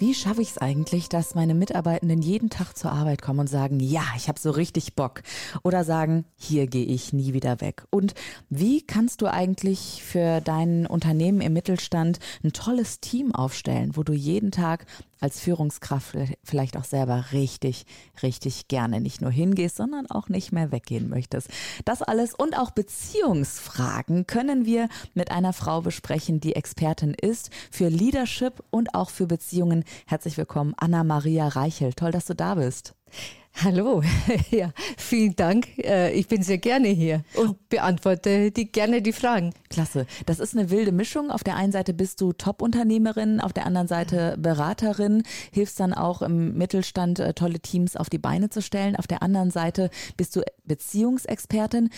Wie schaffe ich es eigentlich, dass meine Mitarbeitenden jeden Tag zur Arbeit kommen und sagen, ja, ich habe so richtig Bock oder sagen, hier gehe ich nie wieder weg? Und wie kannst du eigentlich für dein Unternehmen im Mittelstand ein tolles Team aufstellen, wo du jeden Tag als Führungskraft vielleicht auch selber richtig, richtig gerne nicht nur hingehst, sondern auch nicht mehr weggehen möchtest. Das alles und auch Beziehungsfragen können wir mit einer Frau besprechen, die Expertin ist für Leadership und auch für Beziehungen. Herzlich willkommen, Anna-Maria Reichel. Toll, dass du da bist. Hallo, ja, vielen Dank. Äh, ich bin sehr gerne hier und beantworte die gerne die Fragen. Klasse. Das ist eine wilde Mischung. Auf der einen Seite bist du Top-Unternehmerin, auf der anderen Seite Beraterin, hilfst dann auch im Mittelstand äh, tolle Teams auf die Beine zu stellen. Auf der anderen Seite bist du Beziehungsexpertin.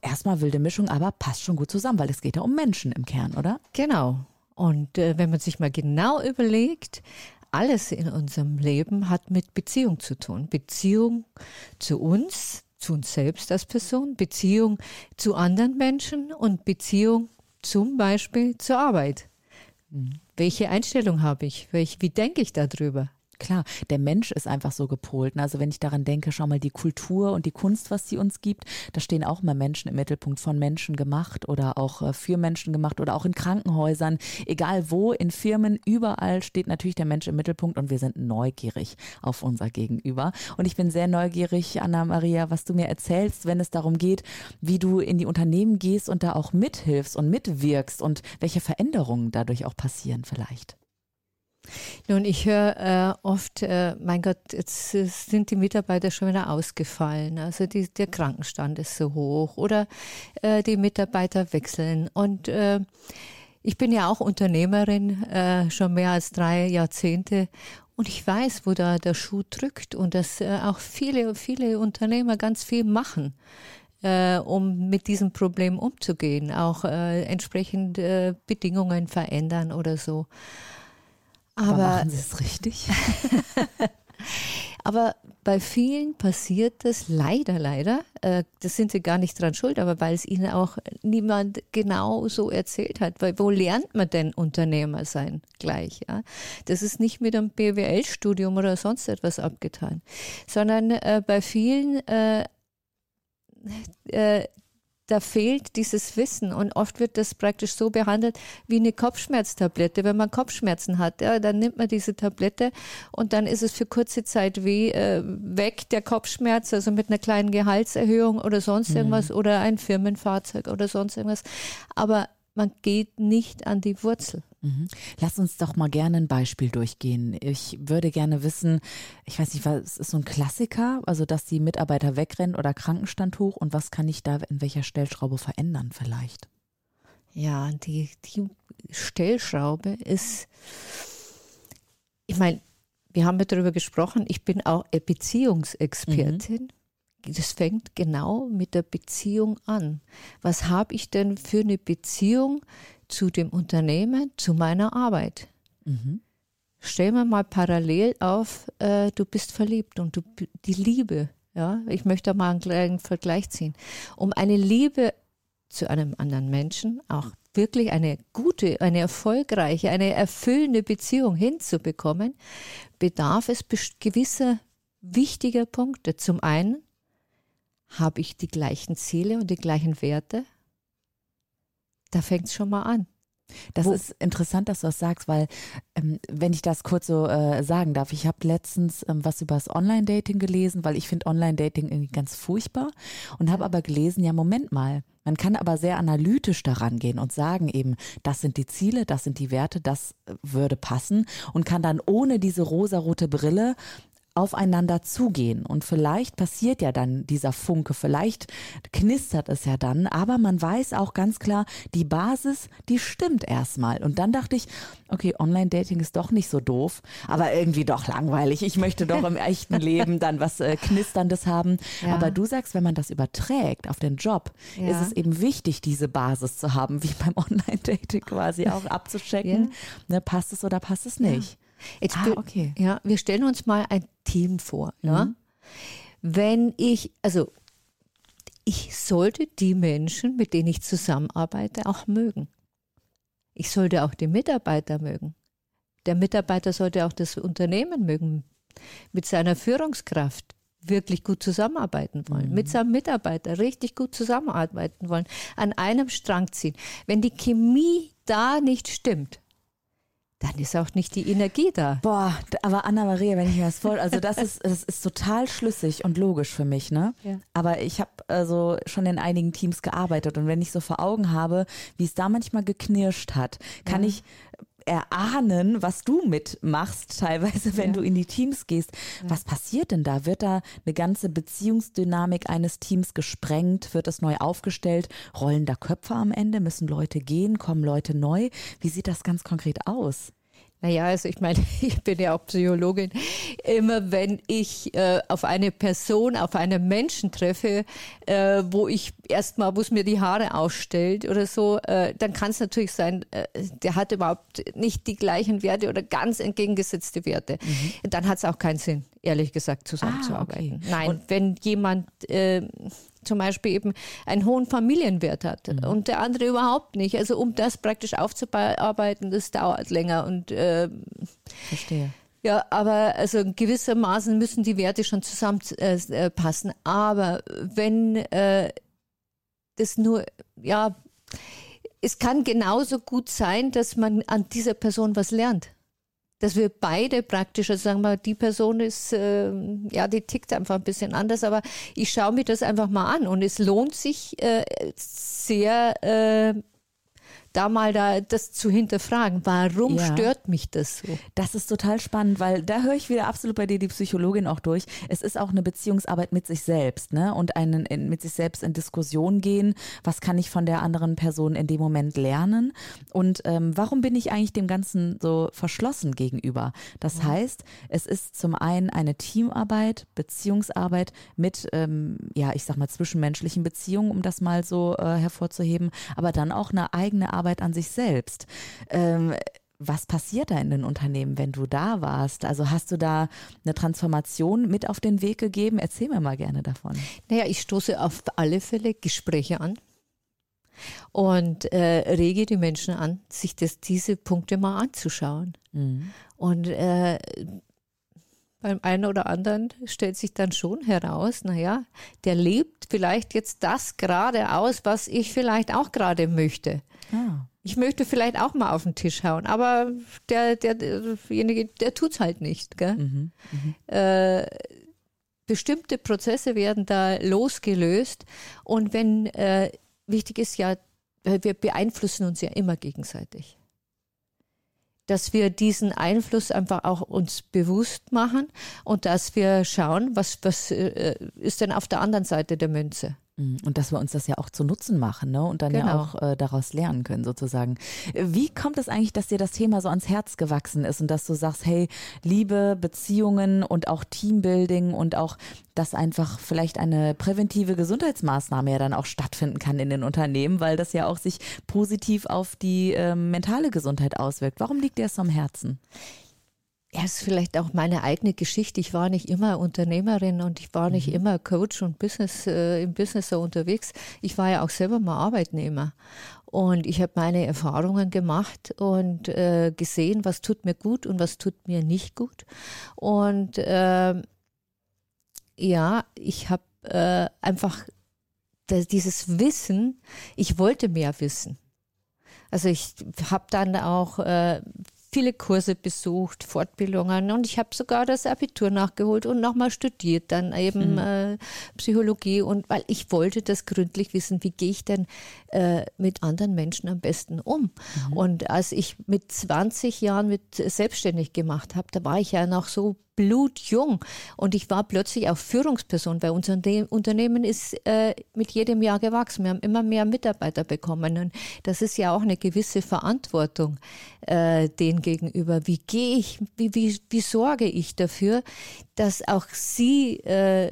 Erstmal wilde Mischung, aber passt schon gut zusammen, weil es geht ja um Menschen im Kern, oder? Genau. Und äh, wenn man sich mal genau überlegt, alles in unserem Leben hat mit Beziehung zu tun. Beziehung zu uns, zu uns selbst als Person, Beziehung zu anderen Menschen und Beziehung zum Beispiel zur Arbeit. Mhm. Welche Einstellung habe ich? wie denke ich darüber? Klar, der Mensch ist einfach so gepolt. Also wenn ich daran denke, schau mal die Kultur und die Kunst, was sie uns gibt, da stehen auch immer Menschen im Mittelpunkt von Menschen gemacht oder auch äh, für Menschen gemacht oder auch in Krankenhäusern, egal wo, in Firmen, überall steht natürlich der Mensch im Mittelpunkt und wir sind neugierig auf unser Gegenüber. Und ich bin sehr neugierig, Anna-Maria, was du mir erzählst, wenn es darum geht, wie du in die Unternehmen gehst und da auch mithilfst und mitwirkst und welche Veränderungen dadurch auch passieren vielleicht. Nun, ich höre äh, oft, äh, mein Gott, jetzt sind die Mitarbeiter schon wieder ausgefallen. Also die, der Krankenstand ist so hoch oder äh, die Mitarbeiter wechseln. Und äh, ich bin ja auch Unternehmerin, äh, schon mehr als drei Jahrzehnte. Und ich weiß, wo da der Schuh drückt und dass äh, auch viele, viele Unternehmer ganz viel machen um mit diesem Problem umzugehen, auch entsprechend Bedingungen verändern oder so. Aber, Aber machen Sie es richtig? aber bei vielen passiert das leider, leider. Äh, das sind sie gar nicht dran schuld, aber weil es ihnen auch niemand genau so erzählt hat. Weil wo lernt man denn Unternehmer sein gleich? Ja? Das ist nicht mit einem BWL-Studium oder sonst etwas abgetan, sondern äh, bei vielen äh, da fehlt dieses Wissen und oft wird das praktisch so behandelt wie eine Kopfschmerztablette. Wenn man Kopfschmerzen hat, ja, dann nimmt man diese Tablette und dann ist es für kurze Zeit wie äh, weg der Kopfschmerz, also mit einer kleinen Gehaltserhöhung oder sonst mhm. irgendwas oder ein Firmenfahrzeug oder sonst irgendwas. Aber man geht nicht an die Wurzel. Mhm. Lass uns doch mal gerne ein Beispiel durchgehen. Ich würde gerne wissen, ich weiß nicht, was ist so ein Klassiker, also dass die Mitarbeiter wegrennen oder Krankenstand hoch und was kann ich da in welcher Stellschraube verändern vielleicht? Ja, die, die Stellschraube ist, ich meine, wir haben ja darüber gesprochen, ich bin auch Beziehungsexpertin. Mhm das fängt genau mit der Beziehung an. Was habe ich denn für eine Beziehung zu dem Unternehmen, zu meiner Arbeit? Mhm. Stellen wir mal parallel auf, äh, du bist verliebt und du, die Liebe, ja, ich möchte mal einen kleinen Vergleich ziehen. Um eine Liebe zu einem anderen Menschen, auch wirklich eine gute, eine erfolgreiche, eine erfüllende Beziehung hinzubekommen, bedarf es gewisser wichtiger Punkte. Zum einen habe ich die gleichen Ziele und die gleichen Werte? Da fängt es schon mal an. Das Wo? ist interessant, dass du das sagst, weil ähm, wenn ich das kurz so äh, sagen darf, ich habe letztens ähm, was über das Online-Dating gelesen, weil ich finde Online-Dating irgendwie ganz furchtbar und habe aber gelesen, ja Moment mal, man kann aber sehr analytisch daran gehen und sagen eben, das sind die Ziele, das sind die Werte, das äh, würde passen und kann dann ohne diese rosarote Brille aufeinander zugehen. Und vielleicht passiert ja dann dieser Funke, vielleicht knistert es ja dann, aber man weiß auch ganz klar, die Basis, die stimmt erstmal. Und dann dachte ich, okay, Online-Dating ist doch nicht so doof, aber irgendwie doch langweilig. Ich möchte doch im echten Leben dann was äh, Knisterndes haben. Ja. Aber du sagst, wenn man das überträgt auf den Job, ja. ist es eben wichtig, diese Basis zu haben, wie beim Online-Dating quasi auch abzuchecken. Ja. Ne, passt es oder passt es nicht? Jetzt ah, okay. Ja, wir stellen uns mal ein Team vor. Mhm. Ja? Wenn ich, also ich sollte die Menschen, mit denen ich zusammenarbeite, auch mögen. Ich sollte auch die Mitarbeiter mögen. Der Mitarbeiter sollte auch das Unternehmen mögen, mit seiner Führungskraft wirklich gut zusammenarbeiten wollen, mhm. mit seinem Mitarbeiter richtig gut zusammenarbeiten wollen, an einem Strang ziehen. Wenn die Chemie da nicht stimmt, dann ist auch nicht die Energie da. Boah, aber Anna-Maria, wenn ich mir das voll, also das ist, das ist total schlüssig und logisch für mich, ne? Ja. Aber ich habe also schon in einigen Teams gearbeitet und wenn ich so vor Augen habe, wie es da manchmal geknirscht hat, kann ja. ich erahnen, was du mitmachst, teilweise, wenn ja. du in die Teams gehst. Ja. Was passiert denn da? Wird da eine ganze Beziehungsdynamik eines Teams gesprengt? Wird es neu aufgestellt? Rollen da Köpfe am Ende? Müssen Leute gehen? Kommen Leute neu? Wie sieht das ganz konkret aus? Naja, also ich meine, ich bin ja auch Psychologin. Immer wenn ich äh, auf eine Person, auf einen Menschen treffe, äh, wo ich erstmal, wo es mir die Haare ausstellt oder so, äh, dann kann es natürlich sein, äh, der hat überhaupt nicht die gleichen Werte oder ganz entgegengesetzte Werte. Mhm. Dann hat es auch keinen Sinn, ehrlich gesagt, zusammenzuarbeiten. Ah, okay. Nein, Und wenn jemand äh, zum Beispiel eben einen hohen Familienwert hat mhm. und der andere überhaupt nicht. Also um das praktisch aufzuarbeiten, das dauert länger und äh, verstehe. Ja, aber also gewissermaßen müssen die Werte schon zusammenpassen. Äh, aber wenn äh, das nur, ja, es kann genauso gut sein, dass man an dieser Person was lernt dass wir beide praktisch, also sagen wir, die Person ist, äh, ja, die tickt einfach ein bisschen anders, aber ich schaue mir das einfach mal an und es lohnt sich äh, sehr, äh, da mal da das zu hinterfragen. Warum ja. stört mich das so? Das ist total spannend, weil da höre ich wieder absolut bei dir die Psychologin auch durch. Es ist auch eine Beziehungsarbeit mit sich selbst, ne? Und einen in, mit sich selbst in Diskussion gehen. Was kann ich von der anderen Person in dem Moment lernen? Und ähm, warum bin ich eigentlich dem Ganzen so verschlossen gegenüber? Das ja. heißt, es ist zum einen eine Teamarbeit, Beziehungsarbeit mit, ähm, ja, ich sag mal, zwischenmenschlichen Beziehungen, um das mal so äh, hervorzuheben, aber dann auch eine eigene Arbeit Arbeit an sich selbst. Ähm, was passiert da in den Unternehmen, wenn du da warst? Also hast du da eine Transformation mit auf den Weg gegeben? Erzähl mir mal gerne davon. Naja, ich stoße auf alle Fälle Gespräche an und äh, rege die Menschen an, sich das, diese Punkte mal anzuschauen. Mhm. Und äh, beim einen oder anderen stellt sich dann schon heraus, naja, der lebt vielleicht jetzt das gerade aus, was ich vielleicht auch gerade möchte. Ah. Ich möchte vielleicht auch mal auf den Tisch hauen, aber der, der, derjenige, der tut's halt nicht. Gell? Mhm, mh. äh, bestimmte Prozesse werden da losgelöst und wenn äh, wichtig ist ja, wir beeinflussen uns ja immer gegenseitig dass wir diesen Einfluss einfach auch uns bewusst machen und dass wir schauen, was, was äh, ist denn auf der anderen Seite der Münze. Mhm. Und dass wir uns das ja auch zu Nutzen machen ne? und dann genau. ja auch äh, daraus lernen können sozusagen. Wie kommt es eigentlich, dass dir das Thema so ans Herz gewachsen ist und dass du sagst, hey, Liebe, Beziehungen und auch Teambuilding und auch, dass einfach vielleicht eine präventive Gesundheitsmaßnahme ja dann auch stattfinden kann in den Unternehmen, weil das ja auch sich positiv auf die äh, mentale Gesundheit auswirkt. Warum liegt dir das so am Herzen? Ja, ist vielleicht auch meine eigene Geschichte. Ich war nicht immer Unternehmerin und ich war nicht mhm. immer Coach und Business äh, im Business so unterwegs. Ich war ja auch selber mal Arbeitnehmer und ich habe meine Erfahrungen gemacht und äh, gesehen, was tut mir gut und was tut mir nicht gut. Und äh, ja, ich habe äh, einfach das, dieses Wissen. Ich wollte mehr wissen. Also ich habe dann auch äh, viele Kurse besucht, Fortbildungen und ich habe sogar das Abitur nachgeholt und nochmal studiert, dann eben mhm. äh, Psychologie und weil ich wollte das gründlich wissen, wie gehe ich denn äh, mit anderen Menschen am besten um. Mhm. Und als ich mit 20 Jahren mit selbstständig gemacht habe, da war ich ja noch so blutjung und ich war plötzlich auch Führungsperson, weil unser Unternehmen ist äh, mit jedem Jahr gewachsen. Wir haben immer mehr Mitarbeiter bekommen und das ist ja auch eine gewisse Verantwortung äh, denen gegenüber. Wie gehe ich, wie, wie, wie sorge ich dafür, dass auch sie äh,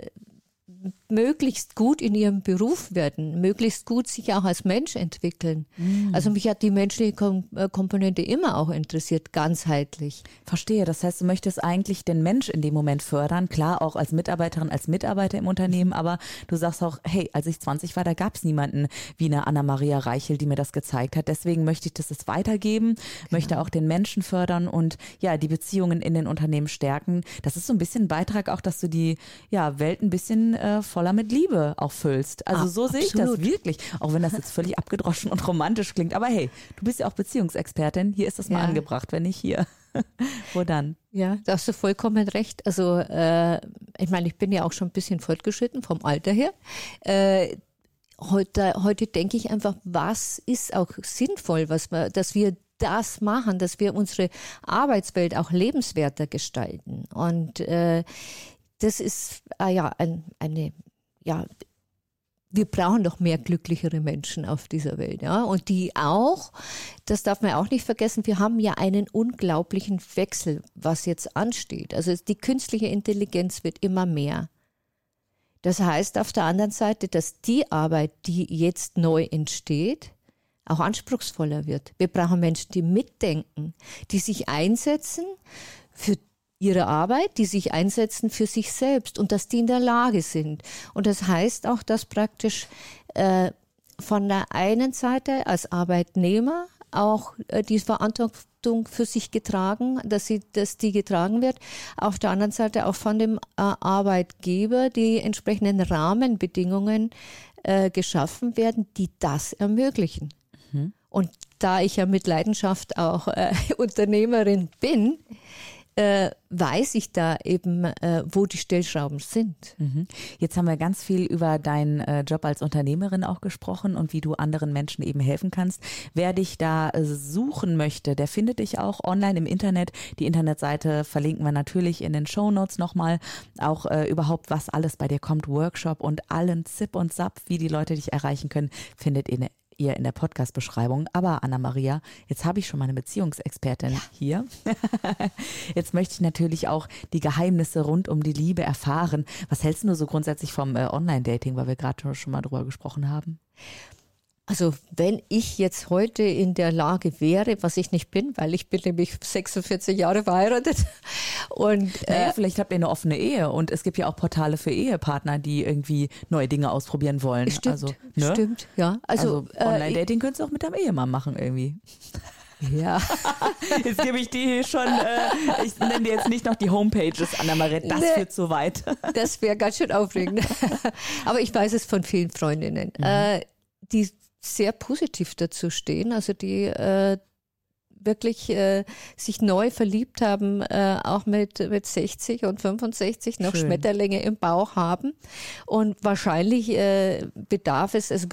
möglichst gut in ihrem Beruf werden, möglichst gut sich auch als Mensch entwickeln. Mhm. Also mich hat die menschliche Kom äh, Komponente immer auch interessiert, ganzheitlich. Verstehe. Das heißt, du möchtest eigentlich den Mensch in dem Moment fördern, klar auch als Mitarbeiterin, als Mitarbeiter im Unternehmen, aber du sagst auch, hey, als ich 20 war, da gab es niemanden wie eine Anna-Maria Reichel, die mir das gezeigt hat. Deswegen möchte ich das jetzt weitergeben, genau. möchte auch den Menschen fördern und ja, die Beziehungen in den Unternehmen stärken. Das ist so ein bisschen ein Beitrag auch, dass du die ja, Welt ein bisschen äh, voller mit Liebe auch füllst. Also ah, so sehe ich das wirklich. Auch wenn das jetzt völlig abgedroschen und romantisch klingt. Aber hey, du bist ja auch Beziehungsexpertin. Hier ist das ja. mal angebracht, wenn nicht hier. Wo dann? Ja, da hast du vollkommen recht. Also äh, ich meine, ich bin ja auch schon ein bisschen fortgeschritten vom Alter her. Äh, heute, heute denke ich einfach, was ist auch sinnvoll, was wir, dass wir das machen, dass wir unsere Arbeitswelt auch lebenswerter gestalten. Und äh, das ist ah ja ein, eine ja wir brauchen doch mehr glücklichere Menschen auf dieser Welt, ja. Und die auch, das darf man auch nicht vergessen, wir haben ja einen unglaublichen Wechsel, was jetzt ansteht. Also die künstliche Intelligenz wird immer mehr. Das heißt auf der anderen Seite, dass die Arbeit, die jetzt neu entsteht, auch anspruchsvoller wird. Wir brauchen Menschen, die mitdenken, die sich einsetzen für ihre Arbeit, die sich einsetzen für sich selbst und dass die in der Lage sind. Und das heißt auch, dass praktisch äh, von der einen Seite als Arbeitnehmer auch äh, die Verantwortung für sich getragen, dass sie, dass die getragen wird. Auf der anderen Seite auch von dem äh, Arbeitgeber die entsprechenden Rahmenbedingungen äh, geschaffen werden, die das ermöglichen. Mhm. Und da ich ja mit Leidenschaft auch äh, Unternehmerin bin, äh, weiß ich da eben, äh, wo die Stellschrauben sind. Mhm. Jetzt haben wir ganz viel über deinen äh, Job als Unternehmerin auch gesprochen und wie du anderen Menschen eben helfen kannst. Wer dich da äh, suchen möchte, der findet dich auch online im Internet. Die Internetseite verlinken wir natürlich in den Show Notes nochmal. Auch äh, überhaupt, was alles bei dir kommt, Workshop und allen Zip und Zap, wie die Leute dich erreichen können, findet ihr ihr in der Podcast-Beschreibung. Aber Anna-Maria, jetzt habe ich schon meine Beziehungsexpertin ja. hier. jetzt möchte ich natürlich auch die Geheimnisse rund um die Liebe erfahren. Was hältst du so grundsätzlich vom äh, Online-Dating, weil wir gerade schon mal drüber gesprochen haben? Also wenn ich jetzt heute in der Lage wäre, was ich nicht bin, weil ich bin nämlich 46 Jahre verheiratet und naja, äh, vielleicht habt ihr eine offene Ehe und es gibt ja auch Portale für Ehepartner, die irgendwie neue Dinge ausprobieren wollen. Stimmt, also, ne? stimmt, ja. Also, also Online-Dating äh, könntest du auch mit deinem Ehemann machen irgendwie. Ja. Jetzt gebe ich dir hier schon, äh, ich nenne dir jetzt nicht noch die Homepages, Anna-Marie, das nee, führt zu weit. Das wäre ganz schön aufregend. Aber ich weiß es von vielen Freundinnen. Mhm. Äh, die sehr positiv dazu stehen, also die äh, wirklich äh, sich neu verliebt haben, äh, auch mit, mit 60 und 65 noch Schön. Schmetterlinge im Bauch haben. Und wahrscheinlich äh, bedarf es also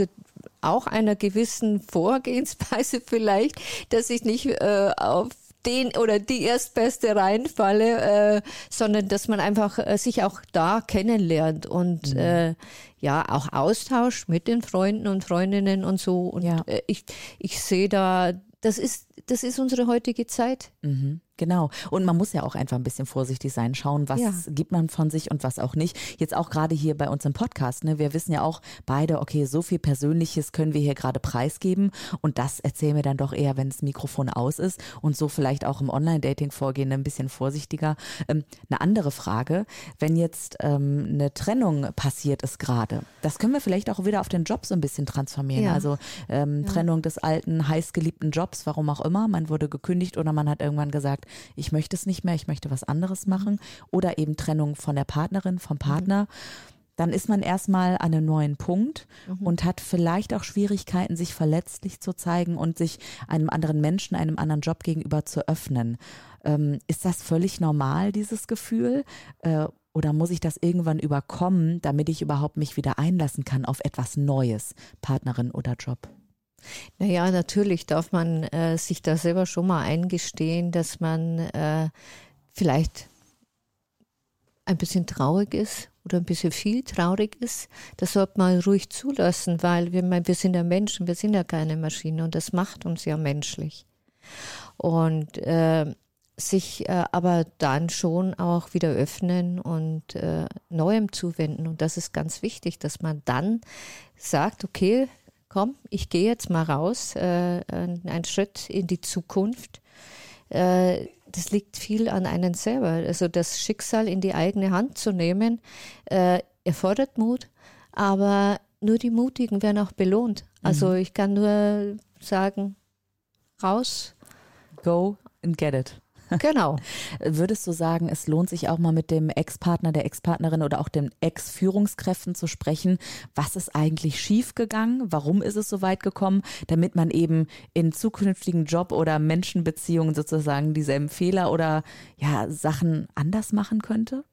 auch einer gewissen Vorgehensweise vielleicht, dass ich nicht äh, auf den oder die erstbeste reinfalle, äh, sondern dass man einfach äh, sich auch da kennenlernt und mhm. äh, ja auch Austausch mit den Freunden und Freundinnen und so. Und ja. äh, ich, ich sehe da, das ist, das ist unsere heutige Zeit. Mhm. Genau. Und man muss ja auch einfach ein bisschen vorsichtig sein, schauen, was ja. gibt man von sich und was auch nicht. Jetzt auch gerade hier bei uns im Podcast. Ne? Wir wissen ja auch beide, okay, so viel Persönliches können wir hier gerade preisgeben. Und das erzählen wir dann doch eher, wenn das Mikrofon aus ist. Und so vielleicht auch im Online-Dating vorgehen, ein bisschen vorsichtiger. Ähm, eine andere Frage, wenn jetzt ähm, eine Trennung passiert ist gerade, das können wir vielleicht auch wieder auf den Job so ein bisschen transformieren. Ja. Also ähm, ja. Trennung des alten, heißgeliebten Jobs, warum auch immer. Man wurde gekündigt oder man hat irgendwann gesagt, ich möchte es nicht mehr, ich möchte was anderes machen oder eben Trennung von der Partnerin, vom Partner. Dann ist man erstmal an einem neuen Punkt mhm. und hat vielleicht auch Schwierigkeiten, sich verletzlich zu zeigen und sich einem anderen Menschen, einem anderen Job gegenüber zu öffnen. Ähm, ist das völlig normal, dieses Gefühl? Äh, oder muss ich das irgendwann überkommen, damit ich überhaupt mich wieder einlassen kann auf etwas Neues, Partnerin oder Job? Naja, natürlich darf man äh, sich da selber schon mal eingestehen, dass man äh, vielleicht ein bisschen traurig ist oder ein bisschen viel traurig ist, das sollte man ruhig zulassen, weil wir, wir sind ja Menschen, wir sind ja keine Maschine und das macht uns ja menschlich. Und äh, sich äh, aber dann schon auch wieder öffnen und äh, Neuem zuwenden. Und das ist ganz wichtig, dass man dann sagt, okay, komm, ich gehe jetzt mal raus, äh, ein Schritt in die Zukunft. Äh, das liegt viel an einem selber. Also das Schicksal in die eigene Hand zu nehmen, äh, erfordert Mut, aber nur die Mutigen werden auch belohnt. Also mhm. ich kann nur sagen, raus. Go and get it. Genau. Würdest du sagen, es lohnt sich auch mal mit dem Ex-Partner, der Ex-Partnerin oder auch den Ex-Führungskräften zu sprechen? Was ist eigentlich schiefgegangen? Warum ist es so weit gekommen? Damit man eben in zukünftigen Job- oder Menschenbeziehungen sozusagen dieselben Fehler oder ja, Sachen anders machen könnte?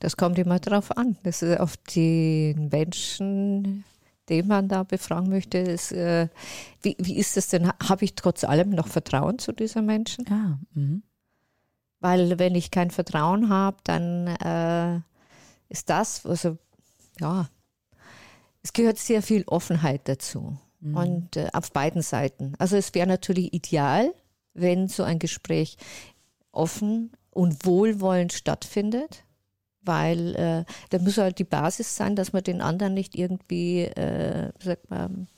Das kommt immer darauf an. Das ist auf die Menschen den man da befragen möchte, ist, äh, wie, wie ist es denn? Habe ich trotz allem noch Vertrauen zu dieser Menschen? Ja. Mhm. Weil wenn ich kein Vertrauen habe, dann äh, ist das, also ja, es gehört sehr viel Offenheit dazu. Mhm. Und äh, auf beiden Seiten. Also es wäre natürlich ideal, wenn so ein Gespräch offen und wohlwollend stattfindet weil äh, da muss halt die Basis sein, dass man den anderen nicht irgendwie, äh, sagt man,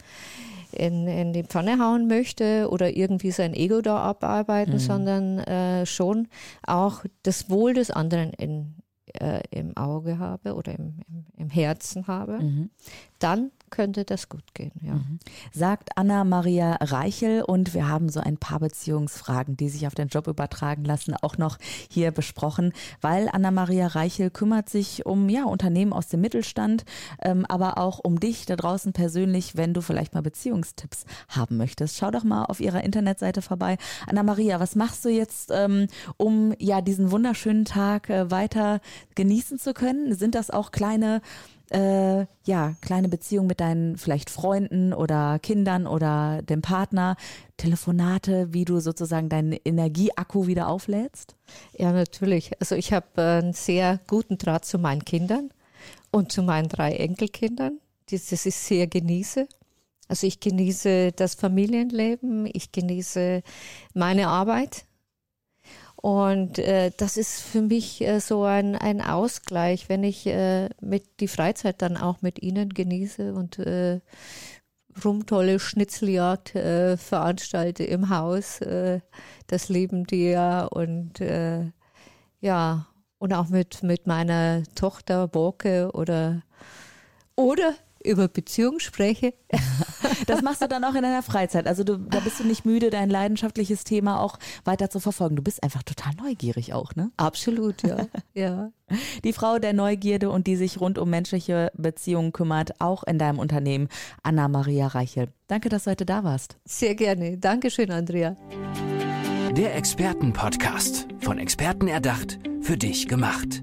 in, in die Pfanne hauen möchte oder irgendwie sein Ego da abarbeiten, mhm. sondern äh, schon auch das Wohl des anderen in, äh, im Auge habe oder im, im, im Herzen habe, mhm. dann könnte das gut gehen, ja. Mhm. Sagt Anna-Maria Reichel und wir haben so ein paar Beziehungsfragen, die sich auf den Job übertragen lassen, auch noch hier besprochen, weil Anna-Maria Reichel kümmert sich um ja, Unternehmen aus dem Mittelstand, ähm, aber auch um dich da draußen persönlich, wenn du vielleicht mal Beziehungstipps haben möchtest. Schau doch mal auf ihrer Internetseite vorbei. Anna-Maria, was machst du jetzt, ähm, um ja diesen wunderschönen Tag äh, weiter genießen zu können? Sind das auch kleine äh, ja, kleine Beziehung mit deinen vielleicht Freunden oder Kindern oder dem Partner, Telefonate, wie du sozusagen deinen Energieakku wieder auflädst? Ja, natürlich. Also ich habe einen sehr guten Draht zu meinen Kindern und zu meinen drei Enkelkindern, die ich sehr genieße. Also ich genieße das Familienleben, ich genieße meine Arbeit, und äh, das ist für mich äh, so ein, ein Ausgleich, wenn ich äh, mit die Freizeit dann auch mit ihnen genieße und äh, rumtolle Schnitzeljagd äh, veranstalte im Haus. Äh, das lieben die ja und äh, ja, und auch mit, mit meiner Tochter Borke oder oder über Beziehung spreche. Das machst du dann auch in deiner Freizeit. Also du, da bist du nicht müde, dein leidenschaftliches Thema auch weiter zu verfolgen. Du bist einfach total neugierig auch, ne? Absolut, ja. ja. Die Frau der Neugierde und die sich rund um menschliche Beziehungen kümmert, auch in deinem Unternehmen, Anna-Maria Reichel. Danke, dass du heute da warst. Sehr gerne. Dankeschön, Andrea. Der Expertenpodcast. Von Experten erdacht, für dich gemacht.